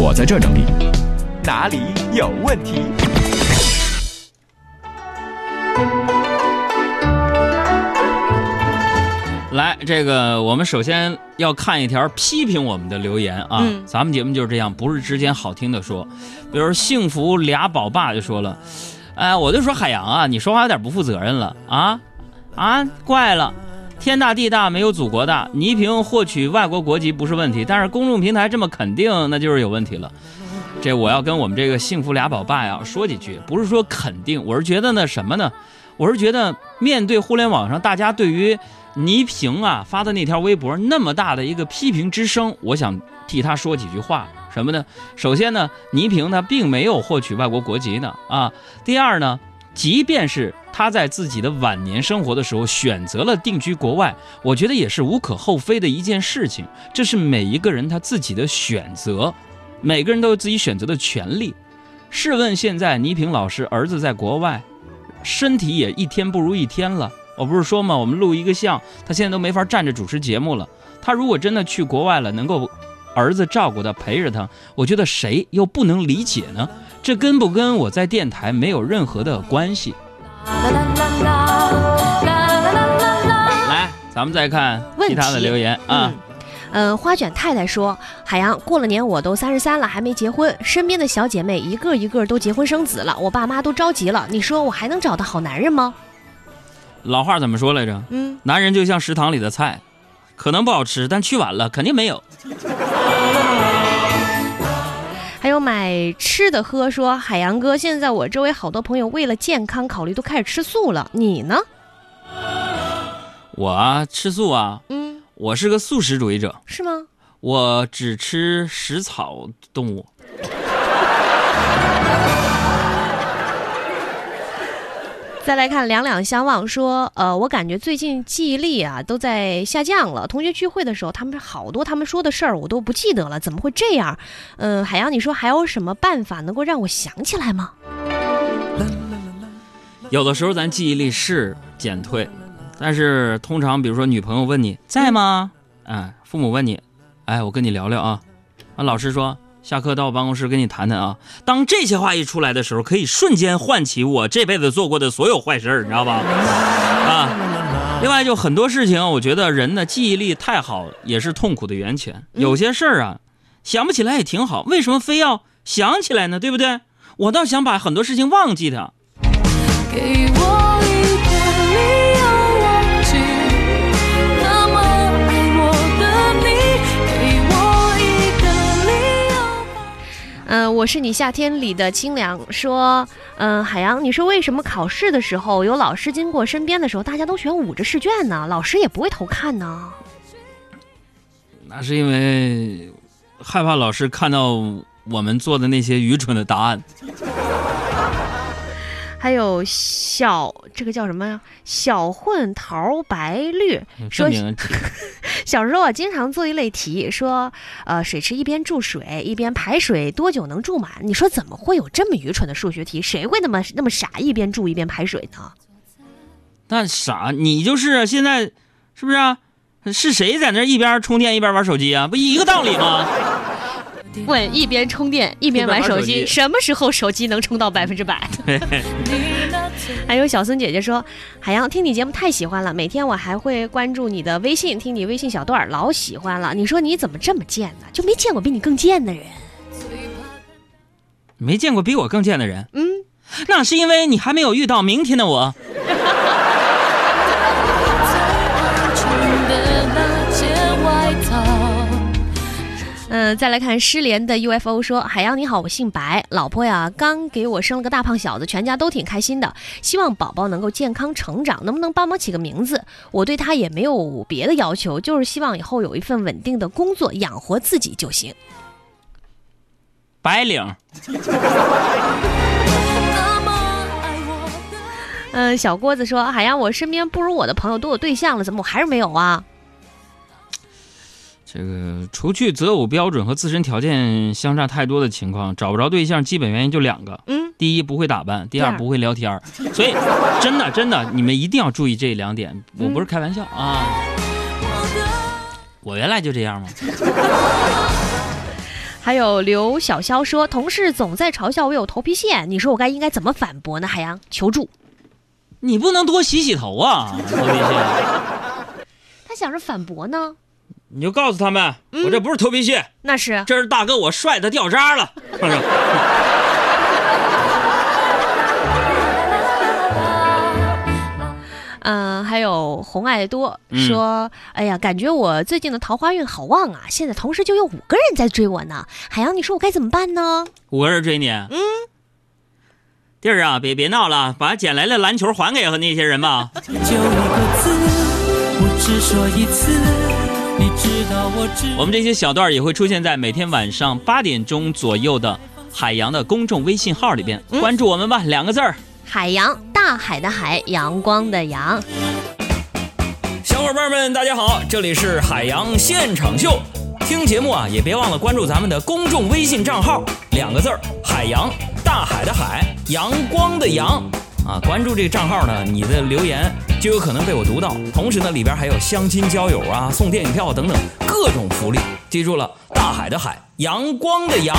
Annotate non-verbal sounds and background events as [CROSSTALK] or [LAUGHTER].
我在这儿整理。哪里有问题？来，这个我们首先要看一条批评我们的留言啊。嗯咱们节目就是这样，不是之间好听的说。比如幸福俩宝爸就说了，哎，我就说海洋啊，你说话有点不负责任了啊啊，怪了。天大地大没有祖国大，倪萍获取外国国籍不是问题，但是公众平台这么肯定，那就是有问题了。这我要跟我们这个幸福俩宝爸呀说几句，不是说肯定，我是觉得呢什么呢？我是觉得面对互联网上大家对于倪萍啊发的那条微博那么大的一个批评之声，我想替他说几句话。什么呢？首先呢，倪萍她并没有获取外国国籍呢啊。第二呢，即便是他在自己的晚年生活的时候选择了定居国外，我觉得也是无可厚非的一件事情。这是每一个人他自己的选择，每个人都有自己选择的权利。试问现在倪萍老师儿子在国外，身体也一天不如一天了。我不是说嘛，我们录一个像，他现在都没法站着主持节目了。他如果真的去国外了，能够儿子照顾他，陪着他，我觉得谁又不能理解呢？这跟不跟我在电台没有任何的关系。来，咱们再看其他的留言啊。嗯呃，花卷太太说：“海洋，过了年我都三十三了，还没结婚，身边的小姐妹一个一个都结婚生子了，我爸妈都着急了。你说我还能找到好男人吗老话怎么说来着？？”嗯，男人就像食堂里的菜，可能不好吃，但去晚了肯定没有。买吃的喝说：“海洋哥，现在我周围好多朋友为了健康考虑都开始吃素了，你呢我啊，吃素啊，？”嗯，我是个素食主义者，是吗？我只吃食草动物。再来看两两相望说，呃，我感觉最近记忆力啊都在下降了。同学聚会的时候，他们好多他们说的事儿我都不记得了，怎么会这样？嗯、海洋，你说还有什么办法能够让我想起来吗？有的时候咱记忆力是减退，但是通常比如说女朋友问你在吗？哎，父母问你，哎，我跟你聊聊啊。啊，老师说下课到我办公室跟你谈谈啊。当这些话一出来的时候，可以瞬间唤起我这辈子做过的所有坏事儿，你知道吧？啊。另外，就很多事情，我觉得人的记忆力太好也是痛苦的源泉。有些事儿啊，想不起来也挺好，为什么非要想起来呢？对不对？我倒想把很多事情忘记它。给我我是你夏天里的清凉。说，嗯、海洋，你说为什么考试的时候有老师经过身边的时候，大家都选捂着试卷呢？老师也不会偷看呢？那是因为害怕老师看到我们做的那些愚蠢的答案。还有小这个叫什么呀？小混桃白绿说 [LAUGHS] 小时候啊，经常做一类题，说，呃，水池一边注水一边排水，多久能注满？你说怎么会有这么愚蠢的数学题？谁会那么那么傻，一边注一边排水呢？那傻，你就是啊现在是不是啊？是谁在那一边充电一边玩手机啊？不一个道理吗？问一边充电一边玩手机，什么时候手机能充到百分之百？[LAUGHS] 还有小孙姐姐说：“海洋，听你节目太喜欢了，每天我还会关注你的微信，听你微信小段儿，老喜欢了。你说你怎么这么贱呢？就没见过比你更贱的人。没见过比我更贱的人。嗯，那是因为你还没有遇到明天的我。嗯、再来看失联的 UFO 说：“海洋你好，我姓白，老婆呀刚给我生了个大胖小子，全家都挺开心的，希望宝宝能够健康成长，能不能帮忙起个名字？我对他也没有别的要求，就是希望以后有一份稳定的工作，养活自己就行。白领。[LAUGHS] 嗯、小郭子说：海洋，我身边不如我的朋友都有对象了，怎么我还是没有啊？这个除去择偶标准和自身条件相差太多的情况，找不着对象，基本原因就两个：嗯，第一不会打扮，第第二二不会聊天儿。所以，[LAUGHS] 真的真的，你们一定要注意这两点，我不是开玩笑啊。我原来就这样吗？[LAUGHS] 还有刘小潇说，同事总在嘲笑我有头皮屑，你说我该应该怎么反驳呢？海洋求助。你不能多洗洗头啊，头皮屑。[LAUGHS] 他想着反驳呢，你就告诉他们，我这不是头皮屑，那是这是大哥我帅的掉渣了。[LAUGHS] 嗯，还有红爱多嗯说，哎呀，感觉我最近的桃花运好旺啊，现在同时就有五个人在追我呢。海洋，你说我该怎么办呢？五个人追你，嗯，弟儿啊，别别闹了，把捡来的篮球还给那些人吧。[LAUGHS] 就一个字，我只说一次，你知道我知。我们这些小段儿也会出现在每天晚上八点钟左右的海洋的公众微信号里边，关注我们吧，两个字儿。海洋，大海的海，阳光的阳。小伙伴们，大家好，这里是海洋现场秀。听节目啊，也别忘了关注咱们的公众微信账号，两个字儿：海洋，大海的海，阳光的阳。啊，关注这个账号呢，你的留言就有可能被我读到。同时呢，里边还有相亲交友啊、送电影票等等各种福利。记住了，大海的海，阳光的阳。